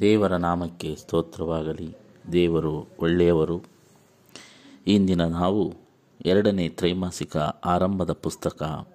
ದೇವರ ನಾಮಕ್ಕೆ ಸ್ತೋತ್ರವಾಗಲಿ. ದೇವರು ಒಳ್ಳೆಯವರು. ಇಂದಿನ ನಾವು ಎರಡನೇ ತ್ರೈಮಾಸಿಕ ಆರಂಭದ ಪುಸ್ತಕ.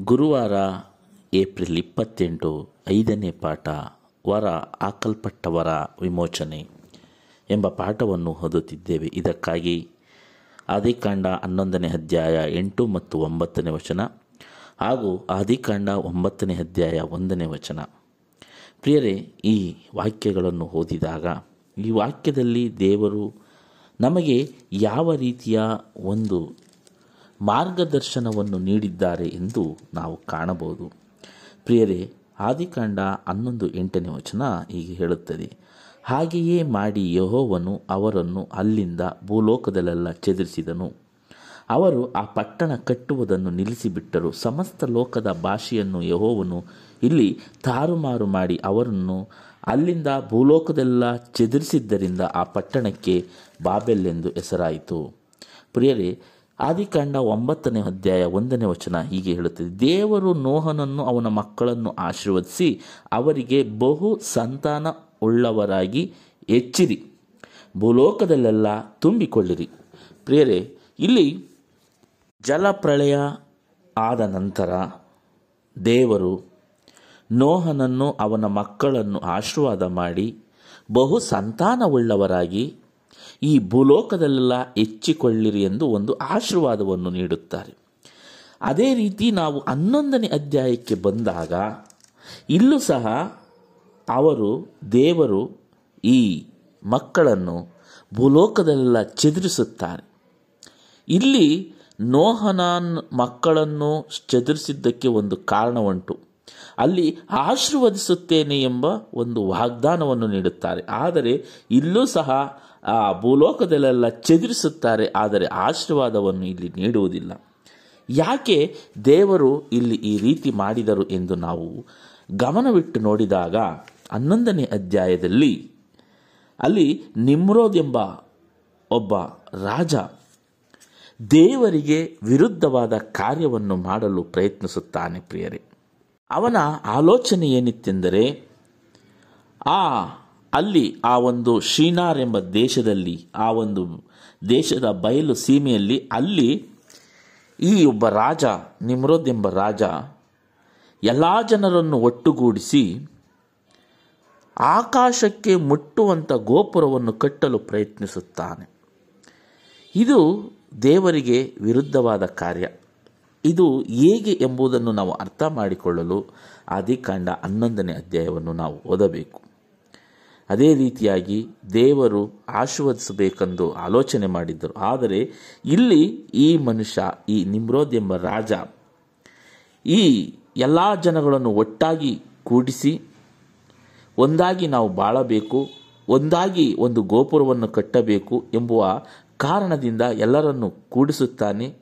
ಗುರುವಾರ ಏಪ್ರಿಲ್ ಇಪ್ಪತ್ತೆಂಟು ಐದನೇ ಪಾಠ, ವರ ಆಕಲ್ಪಟ್ಟವರ ವಿಮೋಚನೆ ಎಂಬ ಪಾಠವನ್ನು ಓದುತ್ತಿದ್ದೇವೆ. ಇದಕ್ಕಾಗಿ ಆದಿಕಾಂಡ ಹನ್ನೊಂದನೇ ಅಧ್ಯಾಯ ಎಂಟು ಮತ್ತು ಒಂಬತ್ತನೇ ವಚನ ಹಾಗೂ ಆದಿಕಾಂಡ ಒಂಬತ್ತನೇ ಅಧ್ಯಾಯ ಒಂದನೇ ವಚನ. ಪ್ರಿಯರೇ, ಈ ವಾಕ್ಯಗಳನ್ನು ಓದಿದಾಗ ಈ ವಾಕ್ಯದಲ್ಲಿ ದೇವರು ನಮಗೆ ಯಾವ ರೀತಿಯ ಒಂದು ಮಾರ್ಗದರ್ಶನವನ್ನು ನೀಡಿದ್ದಾರೆ ಎಂದು ನಾವು ಕಾಣಬಹುದು. ಪ್ರಿಯರೇ, ಆದಿಕಾಂಡ ಹನ್ನೊಂದು ಎಂಟನೇ ವಚನ ಹೀಗೆ ಹೇಳುತ್ತದೆ, ಹಾಗೆಯೇ ಮಾಡಿ ಯಹೋವನು ಅವರನ್ನು ಅಲ್ಲಿಂದ ಭೂಲೋಕದಲ್ಲೆಲ್ಲ ಚದುರಿಸಿದನು. ಅವರು ಆ ಪಟ್ಟಣ ಕಟ್ಟುವುದನ್ನು ನಿಲ್ಲಿಸಿಬಿಟ್ಟರು. ಸಮಸ್ತ ಲೋಕದ ಭಾಷೆಯನ್ನು ಯಹೋವನು ಇಲ್ಲಿ ತಾರುಮಾರು ಮಾಡಿ ಅವರನ್ನು ಅಲ್ಲಿಂದ ಭೂಲೋಕದೆಲ್ಲ ಚದುರಿಸಿದ್ದರಿಂದ ಆ ಪಟ್ಟಣಕ್ಕೆ ಬಾಬೆಲ್ ಎಂದು ಹೆಸರಾಯಿತು. ಪ್ರಿಯರೇ, ಆದಿಕಾಂಡ ಒಂಬತ್ತನೇ ಅಧ್ಯಾಯ ಒಂದನೇ ವಚನ ಹೀಗೆ ಹೇಳುತ್ತದೆ. ದೇವರು ನೋಹನನ್ನು ಅವನ ಮಕ್ಕಳನ್ನು ಆಶೀರ್ವದಿಸಿ ಅವರಿಗೆ ಬಹು ಸಂತಾನ ಉಳ್ಳವರಾಗಿ ಹೆಚ್ಚಿರಿ. ಭೂಲೋಕದಲ್ಲೆಲ್ಲ ತುಂಬಿಕೊಳ್ಳಿರಿ. ಪ್ರಿಯರೇ, ಇಲ್ಲಿ ಜಲಪ್ರಳಯ ಆದ ನಂತರ ದೇವರು ನೋಹನನ್ನು ಅವನ ಮಕ್ಕಳನ್ನು ಆಶೀರ್ವಾದ ಮಾಡಿ ಬಹು ಸಂತಾನವುಳ್ಳವರಾಗಿ ಈ ಭೂಲೋಕದಲ್ಲೆಲ್ಲ ಹೆಚ್ಚಿಕೊಳ್ಳಿರಿ ಎಂದು ಒಂದು ಆಶೀರ್ವಾದವನ್ನು ನೀಡುತ್ತಾರೆ. ಅದೇ ರೀತಿ ನಾವು ಹನ್ನೊಂದನೇ ಅಧ್ಯಾಯಕ್ಕೆ ಬಂದಾಗ ಇಲ್ಲೂ ಸಹ ಅವರು ದೇವರು ಈ ಮಕ್ಕಳನ್ನು ಭೂಲೋಕದಲ್ಲೆಲ್ಲ ಚದುರಿಸುತ್ತಾರೆ. ಇಲ್ಲಿ ನೋಹನ ಮಕ್ಕಳನ್ನು ಚದುರಿಸಿದ್ದಕ್ಕೆ ಒಂದು ಕಾರಣ ಉಂಟು ಅಲ್ಲಿ ಆಶೀರ್ವದಿಸುತ್ತೇನೆ ಎಂಬ ಒಂದು ವಾಗ್ದಾನವನ್ನು ನೀಡುತ್ತಾರೆ. ಆದರೆ ಇಲ್ಲೂ ಸಹ ಆ ಭೂಲೋಕದಲ್ಲೆಲ್ಲ ಚದುರಿಸುತ್ತಾರೆ. ಆದರೆ ಆಶೀರ್ವಾದವನ್ನು ಇಲ್ಲಿ ನೀಡುವುದಿಲ್ಲ. ಯಾಕೆ ದೇವರು ಇಲ್ಲಿ ಈ ರೀತಿ ಮಾಡಿದರು ಎಂದು ನಾವು ಗಮನವಿಟ್ಟು ನೋಡಿದಾಗ ಹನ್ನೊಂದನೇ ಅಧ್ಯಾಯದಲ್ಲಿ ಅಲ್ಲಿ ನಿಮ್ರೋದ್ ಎಂಬ ಒಬ್ಬ ರಾಜ ದೇವರಿಗೆ ವಿರುದ್ಧವಾದ ಕಾರ್ಯವನ್ನು ಮಾಡಲು ಪ್ರಯತ್ನಿಸುತ್ತಾನೆ ಪ್ರಿಯರೇ. ಅವನ ಆಲೋಚನೆ ಏನಿತ್ತೆಂದರೆ, ಆ, ಅಲ್ಲಿ ಆ ಒಂದು ಶ್ರೀನಾರ್ ಎಂಬ ದೇಶದಲ್ಲಿ, ಆ ಒಂದು ದೇಶದ ಬಯಲು ಸೀಮೆಯಲ್ಲಿ ಅಲ್ಲಿ ಈ ಒಬ್ಬ ರಾಜ, ನಿಮ್ರೋದ್ ಎಂಬ ರಾಜ, ಎಲ್ಲ ಜನರನ್ನು ಒಟ್ಟುಗೂಡಿಸಿ ಆಕಾಶಕ್ಕೆ ಮುಟ್ಟುವಂಥ ಗೋಪುರವನ್ನು ಕಟ್ಟಲು ಪ್ರಯತ್ನಿಸುತ್ತಾನೆ. ಇದು ದೇವರಿಗೆ ವಿರುದ್ಧವಾದ ಕಾರ್ಯ. ಇದು ಹೇಗೆ ಎಂಬುದನ್ನು ನಾವು ಅರ್ಥ ಮಾಡಿಕೊಳ್ಳಲು ಆದಿಕಾಂಡ ಹನ್ನೊಂದನೇ ಅಧ್ಯಾಯವನ್ನು ನಾವು ಓದಬೇಕು. ಅದೇ ರೀತಿಯಾಗಿ ದೇವರು ಆಶೀರ್ವದಿಸಬೇಕೆಂದು ಆಲೋಚನೆ ಮಾಡಿದ್ದರು. ಆದರೆ ಇಲ್ಲಿ ಈ ಮನುಷ್ಯ, ಈ ನಿಮ್ರೋದ್ ಎಂಬ ರಾಜ ಈ ಎಲ್ಲ ಜನಗಳನ್ನು ಒಟ್ಟಾಗಿ ಕೂಡಿಸಿ ಒಂದಾಗಿ ನಾವು ಬಾಳಬೇಕು, ಒಂದಾಗಿ ಒಂದು ಗೋಪುರವನ್ನು ಕಟ್ಟಬೇಕು ಎಂಬುವ ಕಾರಣದಿಂದ ಎಲ್ಲರನ್ನು ಕೂಡಿಸುತ್ತಾನೆ.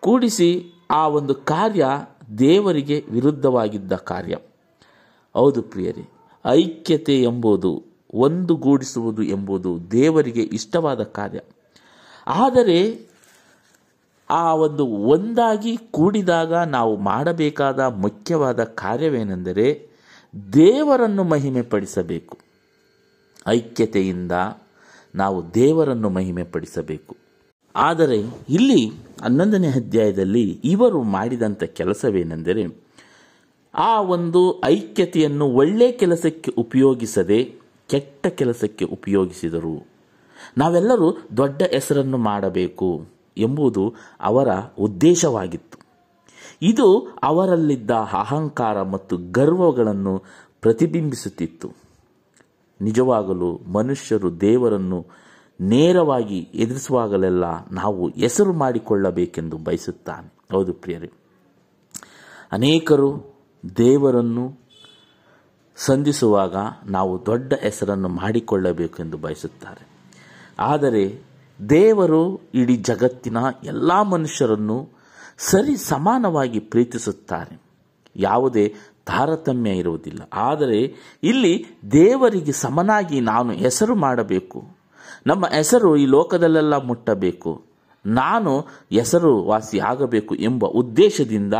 ಕೂಡಿಸಿ ಆ ಒಂದು ಕಾರ್ಯ ದೇವರಿಗೆ ವಿರುದ್ಧವಾಗಿದ್ದ ಕಾರ್ಯ. ಹೌದು ಪ್ರಿಯರೇ, ಐಕ್ಯತೆ ಎಂಬುದು, ಒಂದುಗೂಡಿಸುವುದು ಎಂಬುದು ದೇವರಿಗೆ ಇಷ್ಟವಾದ ಕಾರ್ಯ. ಆದರೆ ಆ ಒಂದು ಒಂದಾಗಿ ಕೂಡಿದಾಗ ನಾವು ಮಾಡಬೇಕಾದ ಮುಖ್ಯವಾದ ಕಾರ್ಯವೇನೆಂದರೆ ದೇವರನ್ನು ಮಹಿಮೆಪಡಿಸಬೇಕು. ಐಕ್ಯತೆಯಿಂದ ನಾವು ದೇವರನ್ನು ಮಹಿಮೆಪಡಿಸಬೇಕು. ಆದರೆ ಇಲ್ಲಿ ಹನ್ನೊಂದನೇ ಅಧ್ಯಾಯದಲ್ಲಿ ಇವರು ಮಾಡಿದಂಥ ಕೆಲಸವೇನೆಂದರೆ, ಆ ಒಂದು ಐಕ್ಯತೆಯನ್ನು ಒಳ್ಳೆ ಕೆಲಸಕ್ಕೆ ಉಪಯೋಗಿಸದೆ ಕೆಟ್ಟ ಕೆಲಸಕ್ಕೆ ಉಪಯೋಗಿಸಿದರು. ನಾವೆಲ್ಲರೂ ದೊಡ್ಡ ಹೆಸರನ್ನು ಮಾಡಬೇಕು ಎಂಬುದು ಅವರ ಉದ್ದೇಶವಾಗಿತ್ತು. ಇದು ಅವರಲ್ಲಿದ್ದ ಅಹಂಕಾರ ಮತ್ತು ಗರ್ವಗಳನ್ನು ಪ್ರತಿಬಿಂಬಿಸುತ್ತಿತ್ತು. ನಿಜವಾಗಲು ಮನುಷ್ಯರು ದೇವರನ್ನು ನೇರವಾಗಿ ಎದುರಿಸುವಾಗಲೆಲ್ಲ ನಾವು ಹೆಸರು ಮಾಡಿಕೊಳ್ಳಬೇಕೆಂದು ಬಯಸುತ್ತಾನೆ. ಹೌದು ಪ್ರಿಯರೇ. ಅನೇಕರು ದೇವರನ್ನು ಸಂಧಿಸುವಾಗ ನಾವು ದೊಡ್ಡ ಹೆಸರನ್ನು ಮಾಡಿಕೊಳ್ಳಬೇಕೆಂದು ಬಯಸುತ್ತಾರೆ. ಆದರೆ ದೇವರು ಇಡೀ ಜಗತ್ತಿನ ಎಲ್ಲ ಮನುಷ್ಯರನ್ನು ಸರಿ ಸಮಾನವಾಗಿ ಪ್ರೀತಿಸುತ್ತಾರೆ. ಯಾವುದೇ ತಾರತಮ್ಯ ಇರುವುದಿಲ್ಲ. ಆದರೆ ಇಲ್ಲಿ ದೇವರಿಗೆ ಸಮನಾಗಿ ನಾನು ಹೆಸರು ಮಾಡಬೇಕು. ನಮ್ಮ ಹೆಸರು ಈ ಲೋಕದಲ್ಲೆಲ್ಲ ಮುಟ್ಟಬೇಕು. ನಾನು ಹೆಸರು ವಾಸಿಯಾಗಬೇಕು ಎಂಬ ಉದ್ದೇಶದಿಂದ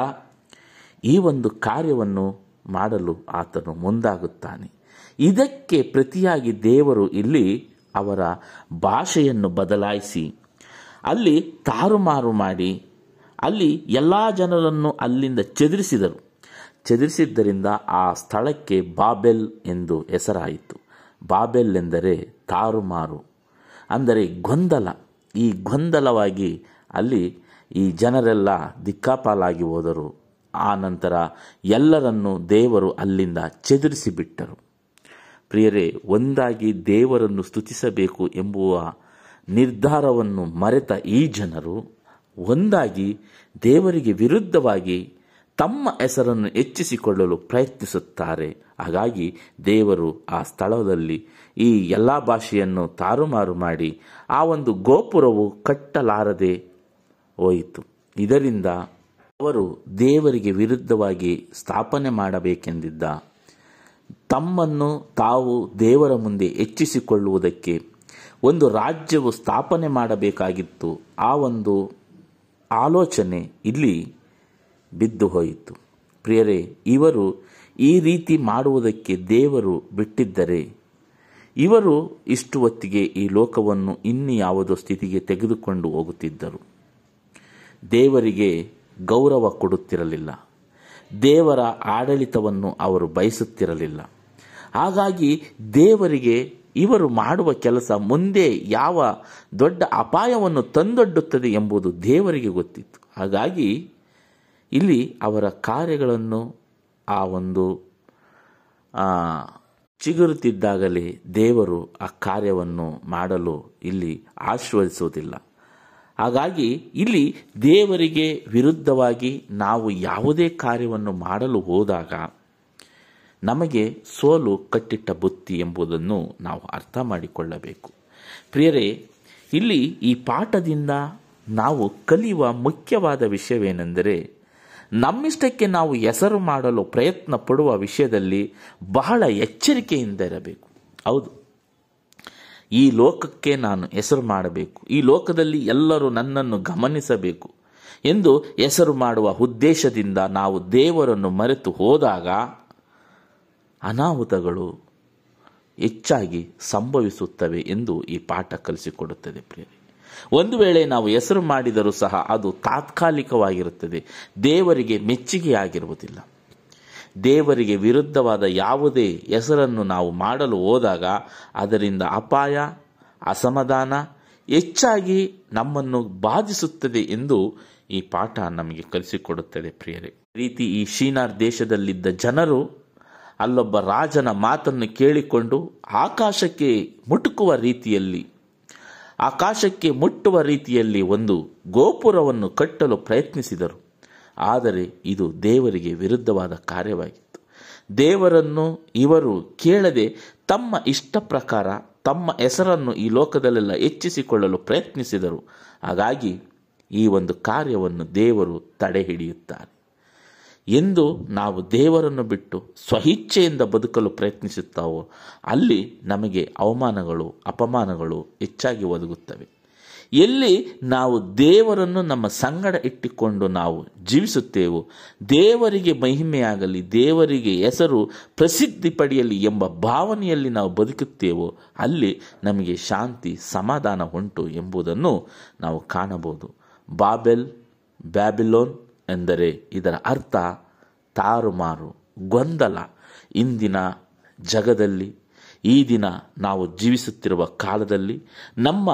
ಈ ಒಂದು ಕಾರ್ಯವನ್ನು ಮಾಡಲು ಆತನು ಮುಂದಾಗುತ್ತಾನೆ. ಇದಕ್ಕೆ ಪ್ರತಿಯಾಗಿ ದೇವರು ಇಲ್ಲಿ ಅವರ ಭಾಷೆಯನ್ನು ಬದಲಾಯಿಸಿ, ಅಲ್ಲಿ ತಾರುಮಾರು ಮಾಡಿ, ಅಲ್ಲಿ ಎಲ್ಲ ಜನರನ್ನು ಅಲ್ಲಿಂದ ಚದುರಿಸಿದರು. ಚದುರಿಸಿದ್ದರಿಂದ ಆ ಸ್ಥಳಕ್ಕೆ ಬಾಬೆಲ್ ಎಂದು ಹೆಸರಾಯಿತು. ಬಾಬೆಲ್ ಎಂದರೆ ತಾರುಮಾರು. ಅಂದರೆ ಗೊಂದಲ. ಈ ಗೊಂದಲವಾಗಿ ಅಲ್ಲಿ ಈ ಜನರೆಲ್ಲ ದಿಕ್ಕಾಪಾಲಾಗಿ ಹೋದರು. ಆ ನಂತರ ಎಲ್ಲರನ್ನು ದೇವರು ಅಲ್ಲಿಂದ ಚದುರಿಸಿಬಿಟ್ಟರು. ಪ್ರಿಯರೇ, ಒಂದಾಗಿ ದೇವರನ್ನು ಸ್ತುತಿಸಬೇಕು ಎಂಬುವ ನಿರ್ಧಾರವನ್ನು ಮರೆತ ಈ ಜನರು ಒಂದಾಗಿ ದೇವರಿಗೆ ವಿರುದ್ಧವಾಗಿ ತಮ್ಮ ಹೆಸರನ್ನು ಹೆಚ್ಚಿಸಿಕೊಳ್ಳಲು ಪ್ರಯತ್ನಿಸುತ್ತಾರೆ. ಹಾಗಾಗಿ ದೇವರು ಆ ಸ್ಥಳದಲ್ಲಿ ಈ ಎಲ್ಲ ಭಾಷೆಯನ್ನು ತಾರುಮಾರು ಮಾಡಿ ಆ ಒಂದು ಗೋಪುರವು ಕಟ್ಟಲಾರದೆ ಹೋಯಿತು. ಇದರಿಂದ ಅವರು ದೇವರಿಗೆ ವಿರುದ್ಧವಾಗಿ ಸ್ಥಾಪನೆ ಮಾಡಬೇಕೆಂದಿದ್ದ ತಮ್ಮನ್ನು ತಾವು ದೇವರ ಮುಂದೆ ಹೆಚ್ಚಿಸಿಕೊಳ್ಳುವುದಕ್ಕೆ ಒಂದು ರಾಜ್ಯವು ಸ್ಥಾಪನೆ ಮಾಡಬೇಕಾಗಿತ್ತು. ಆ ಒಂದು ಆಲೋಚನೆ ಇಲ್ಲಿ ಬಿದ್ದು ಹೋಯಿತು. ಪ್ರಿಯರೇ, ಇವರು ಈ ರೀತಿ ಮಾಡುವುದಕ್ಕೆ ದೇವರು ಬಿಟ್ಟಿದ್ದರೆ ಇವರು ಇಷ್ಟು ಹೊತ್ತಿಗೆ ಈ ಲೋಕವನ್ನು ಇನ್ನು ಯಾವುದೋ ಸ್ಥಿತಿಗೆ ತೆಗೆದುಕೊಂಡು ಹೋಗುತ್ತಿದ್ದರು. ದೇವರಿಗೆ ಗೌರವ ಕೊಡುತ್ತಿರಲಿಲ್ಲ. ದೇವರ ಆಡಳಿತವನ್ನು ಅವರು ಬಯಸುತ್ತಿರಲಿಲ್ಲ. ಹಾಗಾಗಿ ದೇವರಿಗೆ ಇವರು ಮಾಡುವ ಕೆಲಸ ಮುಂದೆ ಯಾವ ದೊಡ್ಡ ಅಪಾಯವನ್ನು ತಂದೊಡ್ಡುತ್ತದೆ ಎಂಬುದು ದೇವರಿಗೆ ಗೊತ್ತಿತ್ತು. ಹಾಗಾಗಿ ಇಲ್ಲಿ ಅವರ ಕಾರ್ಯಗಳನ್ನು ಆ ಒಂದು ಚಿಗುರುತ್ತಿದ್ದಾಗಲೇ ದೇವರು ಆ ಕಾರ್ಯವನ್ನು ಮಾಡಲು ಇಲ್ಲಿ ಆಶೀರ್ವದಿಸುವುದಿಲ್ಲ. ಹಾಗಾಗಿ ಇಲ್ಲಿ ದೇವರಿಗೆ ವಿರುದ್ಧವಾಗಿ ನಾವು ಯಾವುದೇ ಕಾರ್ಯವನ್ನು ಮಾಡಲು ಹೋದಾಗ ನಮಗೆ ಸೋಲು ಕಟ್ಟಿಟ್ಟ ಬುತ್ತಿ ಎಂಬುದನ್ನು ನಾವು ಅರ್ಥ ಮಾಡಿಕೊಳ್ಳಬೇಕು. ಪ್ರಿಯರೇ, ಇಲ್ಲಿ ಈ ಪಾಠದಿಂದ ನಾವು ಕಲಿಯುವ ಮುಖ್ಯವಾದ ವಿಷಯವೇನೆಂದರೆ ನಮ್ಮಿಷ್ಟಕ್ಕೆ ನಾವು ಹೆಸರು ಮಾಡಲು ಪ್ರಯತ್ನ ಪಡುವ ವಿಷಯದಲ್ಲಿ ಬಹಳ ಎಚ್ಚರಿಕೆಯಿಂದ ಇರಬೇಕು. ಹೌದು. ಈ ಲೋಕಕ್ಕೆ ನಾನು ಹೆಸರು ಮಾಡಬೇಕು. ಈ ಲೋಕದಲ್ಲಿ ಎಲ್ಲರೂ ನನ್ನನ್ನು ಗಮನಿಸಬೇಕು ಎಂದು ಹೆಸರು ಮಾಡುವ ಉದ್ದೇಶದಿಂದ ನಾವು ದೇವರನ್ನು ಮರೆತು ಹೋದಾಗ ಅನಾಹುತಗಳು ಹೆಚ್ಚಾಗಿ ಸಂಭವಿಸುತ್ತವೆ ಎಂದು ಈ ಪಾಠ ಕಲಿಸಿಕೊಡುತ್ತದೆ ಪ್ರಿಯರೇ. ಒಂದು ವೇಳೆ ನಾವು ಹೆಸರು ಮಾಡಿದರೂ ಸಹ ಅದು ತಾತ್ಕಾಲಿಕವಾಗಿರುತ್ತದೆ. ದೇವರಿಗೆ ಮೆಚ್ಚುಗೆಯಾಗಿರುವುದಿಲ್ಲ ದೇವರಿಗೆ ವಿರುದ್ಧವಾದ ಯಾವುದೇ ಹೆಸರನ್ನು ನಾವು ಮಾಡಲು ಹೋದಾಗ ಅದರಿಂದ ಅಪಾಯ, ಅಸಮಾಧಾನ ಹೆಚ್ಚಾಗಿ ನಮ್ಮನ್ನು ಬಾಧಿಸುತ್ತದೆ ಎಂದು ಈ ಪಾಠ ನಮಗೆ ಕಲಿಸಿಕೊಡುತ್ತದೆ ಪ್ರಿಯರೇ. ರೀತಿ ಈ ಶೀನಾರ್ ದೇಶದಲ್ಲಿದ್ದ ಜನರು ಅಲ್ಲೊಬ್ಬ ರಾಜನ ಮಾತನ್ನು ಕೇಳಿಕೊಂಡು ಆಕಾಶಕ್ಕೆ ಮುಟುಕುವ ರೀತಿಯಲ್ಲಿ ಆಕಾಶಕ್ಕೆ ಮುಟ್ಟುವ ರೀತಿಯಲ್ಲಿ ಒಂದು ಗೋಪುರವನ್ನು ಕಟ್ಟಲು ಪ್ರಯತ್ನಿಸಿದರು. ಆದರೆ ಇದು ದೇವರಿಗೆ ವಿರುದ್ಧವಾದ ಕಾರ್ಯವಾಗಿತ್ತು. ದೇವರನ್ನು ಇವರು ಕೇಳದೆ ತಮ್ಮ ಇಷ್ಟ ಪ್ರಕಾರ ತಮ್ಮ ಹೆಸರನ್ನು ಈ ಲೋಕದಲ್ಲೆಲ್ಲ ಹೆಚ್ಚಿಸಿಕೊಳ್ಳಲು ಪ್ರಯತ್ನಿಸಿದರು. ಹಾಗಾಗಿ ಈ ಒಂದು ಕಾರ್ಯವನ್ನು ದೇವರು ತಡೆ ಹಿಡಿಯುತ್ತಾರೆ ಎಂದು ನಾವು ದೇವರನ್ನು ಬಿಟ್ಟು ಸ್ವಇಚ್ಛೆಯಿಂದ ಬದುಕಲು ಪ್ರಯತ್ನಿಸುತ್ತಾವೋ, ಅಲ್ಲಿ ನಮಗೆ ಅವಮಾನಗಳು, ಅಪಮಾನಗಳು ಹೆಚ್ಚಾಗಿ ಒದಗುತ್ತವೆ. ಎಲ್ಲಿ ನಾವು ದೇವರನ್ನು ನಮ್ಮ ಸಂಗಡ ಇಟ್ಟುಕೊಂಡು ನಾವು ಜೀವಿಸುತ್ತೇವೋ, ದೇವರಿಗೆ ಮಹಿಮೆಯಾಗಲಿ, ದೇವರಿಗೆ ಹೆಸರು ಪ್ರಸಿದ್ಧಿ ಪಡೆಯಲಿ ಎಂಬ ಭಾವನೆಯಲ್ಲಿ ನಾವು ಬದುಕುತ್ತೇವೋ, ಅಲ್ಲಿ ನಮಗೆ ಶಾಂತಿ, ಸಮಾಧಾನ ಉಂಟು ಎಂಬುದನ್ನು ನಾವು ಕಾಣಬಹುದು. ಬಾಬೆಲ್, ಬ್ಯಾಬಿಲೋನ್ ಎಂದರೆ ಇದರ ಅರ್ಥ ತಾರುಮಾರು, ಗೊಂದಲ. ಇಂದಿನ ಜಗದಲ್ಲಿ, ಈ ದಿನ ನಾವು ಜೀವಿಸುತ್ತಿರುವ ಕಾಲದಲ್ಲಿ ನಮ್ಮ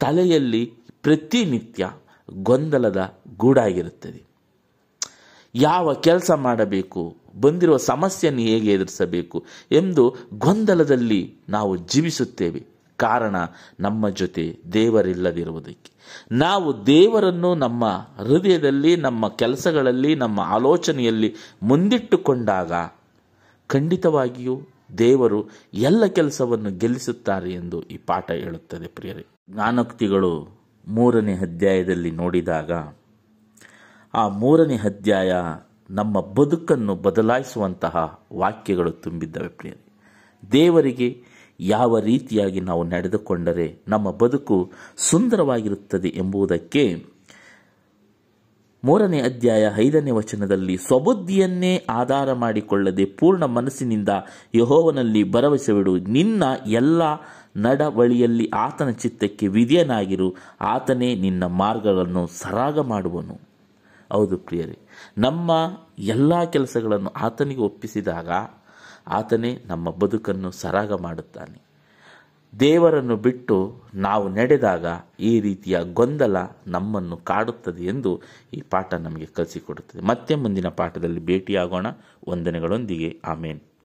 ತಲೆಯಲ್ಲಿ ಪ್ರತಿನಿತ್ಯ ಗೊಂದಲದ ಗೂಡಾಗಿರುತ್ತದೆ. ಯಾವ ಕೆಲಸ ಮಾಡಬೇಕು, ಬಂದಿರುವ ಸಮಸ್ಯೆಯನ್ನು ಹೇಗೆ ಎದುರಿಸಬೇಕು ಎಂದು ಗೊಂದಲದಲ್ಲಿ ನಾವು ಜೀವಿಸುತ್ತೇವೆ. ಕಾರಣ ನಮ್ಮ ಜೊತೆ ದೇವರಿಲ್ಲದಿರುವುದಕ್ಕೆ. ನಾವು ದೇವರನ್ನು ನಮ್ಮ ಹೃದಯದಲ್ಲಿ, ನಮ್ಮ ಕೆಲಸಗಳಲ್ಲಿ, ನಮ್ಮ ಆಲೋಚನೆಯಲ್ಲಿ ಮುಂದಿಟ್ಟುಕೊಂಡಾಗ ಖಂಡಿತವಾಗಿಯೂ ದೇವರು ಎಲ್ಲ ಕೆಲಸವನ್ನು ಗೆಲ್ಲಿಸುತ್ತಾರೆ ಎಂದು ಈ ಪಾಠ ಹೇಳುತ್ತದೆ ಪ್ರಿಯರೇ. ಜ್ಞಾನೋಕ್ತಿಗಳು ಮೂರನೇ ಅಧ್ಯಾಯದಲ್ಲಿ ನೋಡಿದಾಗ ಆ ಮೂರನೇ ಅಧ್ಯಾಯ ನಮ್ಮ ಬದುಕನ್ನು ಬದಲಾಯಿಸುವಂತಹ ವಾಕ್ಯಗಳು ತುಂಬಿದ್ದವೆ ಪ್ರಿಯರೇ. ದೇವರಿಗೆ ಯಾವ ರೀತಿಯಾಗಿ ನಾವು ನಡೆದುಕೊಂಡರೆ ನಮ್ಮ ಬದುಕು ಸುಂದರವಾಗಿರುತ್ತದೆ ಎಂಬುದಕ್ಕೆ ಮೂರನೇ ಅಧ್ಯಾಯ ಐದನೇ ವಚನದಲ್ಲಿ ಸ್ವಬುದ್ಧಿಯನ್ನೇ ಆಧಾರ ಮಾಡಿಕೊಳ್ಳದೆ ಪೂರ್ಣ ಮನಸ್ಸಿನಿಂದ ಯಹೋವನಲ್ಲಿ ಭರವಸೆವಿಡು ನಿನ್ನ ಎಲ್ಲ ನಡವಳಿಯಲ್ಲಿ ಆತನ ಚಿತ್ತಕ್ಕೆ ವಿಧಿಯನಾಗಿರು. ಆತನೇ ನಿನ್ನ ಮಾರ್ಗಗಳನ್ನು ಸರಾಗ ಮಾಡುವನು. ಹೌದು ಪ್ರಿಯರೇ, ನಮ್ಮ ಎಲ್ಲ ಕೆಲಸಗಳನ್ನು ಆತನಿಗೆ ಒಪ್ಪಿಸಿದಾಗ ಆತನೇ ನಮ್ಮ ಬದುಕನ್ನು ಸರಾಗ ಮಾಡುತ್ತಾನೆ. ದೇವರನ್ನು ಬಿಟ್ಟು ನಾವು ನಡೆದಾಗ ಈ ರೀತಿಯ ಗೊಂದಲ ನಮ್ಮನ್ನು ಕಾಡುತ್ತದೆ ಎಂದು ಈ ಪಾಠ ನಮಗೆ ಕಲಿಸಿಕೊಡುತ್ತದೆ. ಮತ್ತೆ ಮುಂದಿನ ಪಾಠದಲ್ಲಿ ಭೇಟಿಯಾಗೋಣ. ವಂದನೆಗಳೊಂದಿಗೆ. ಆಮೇನ್.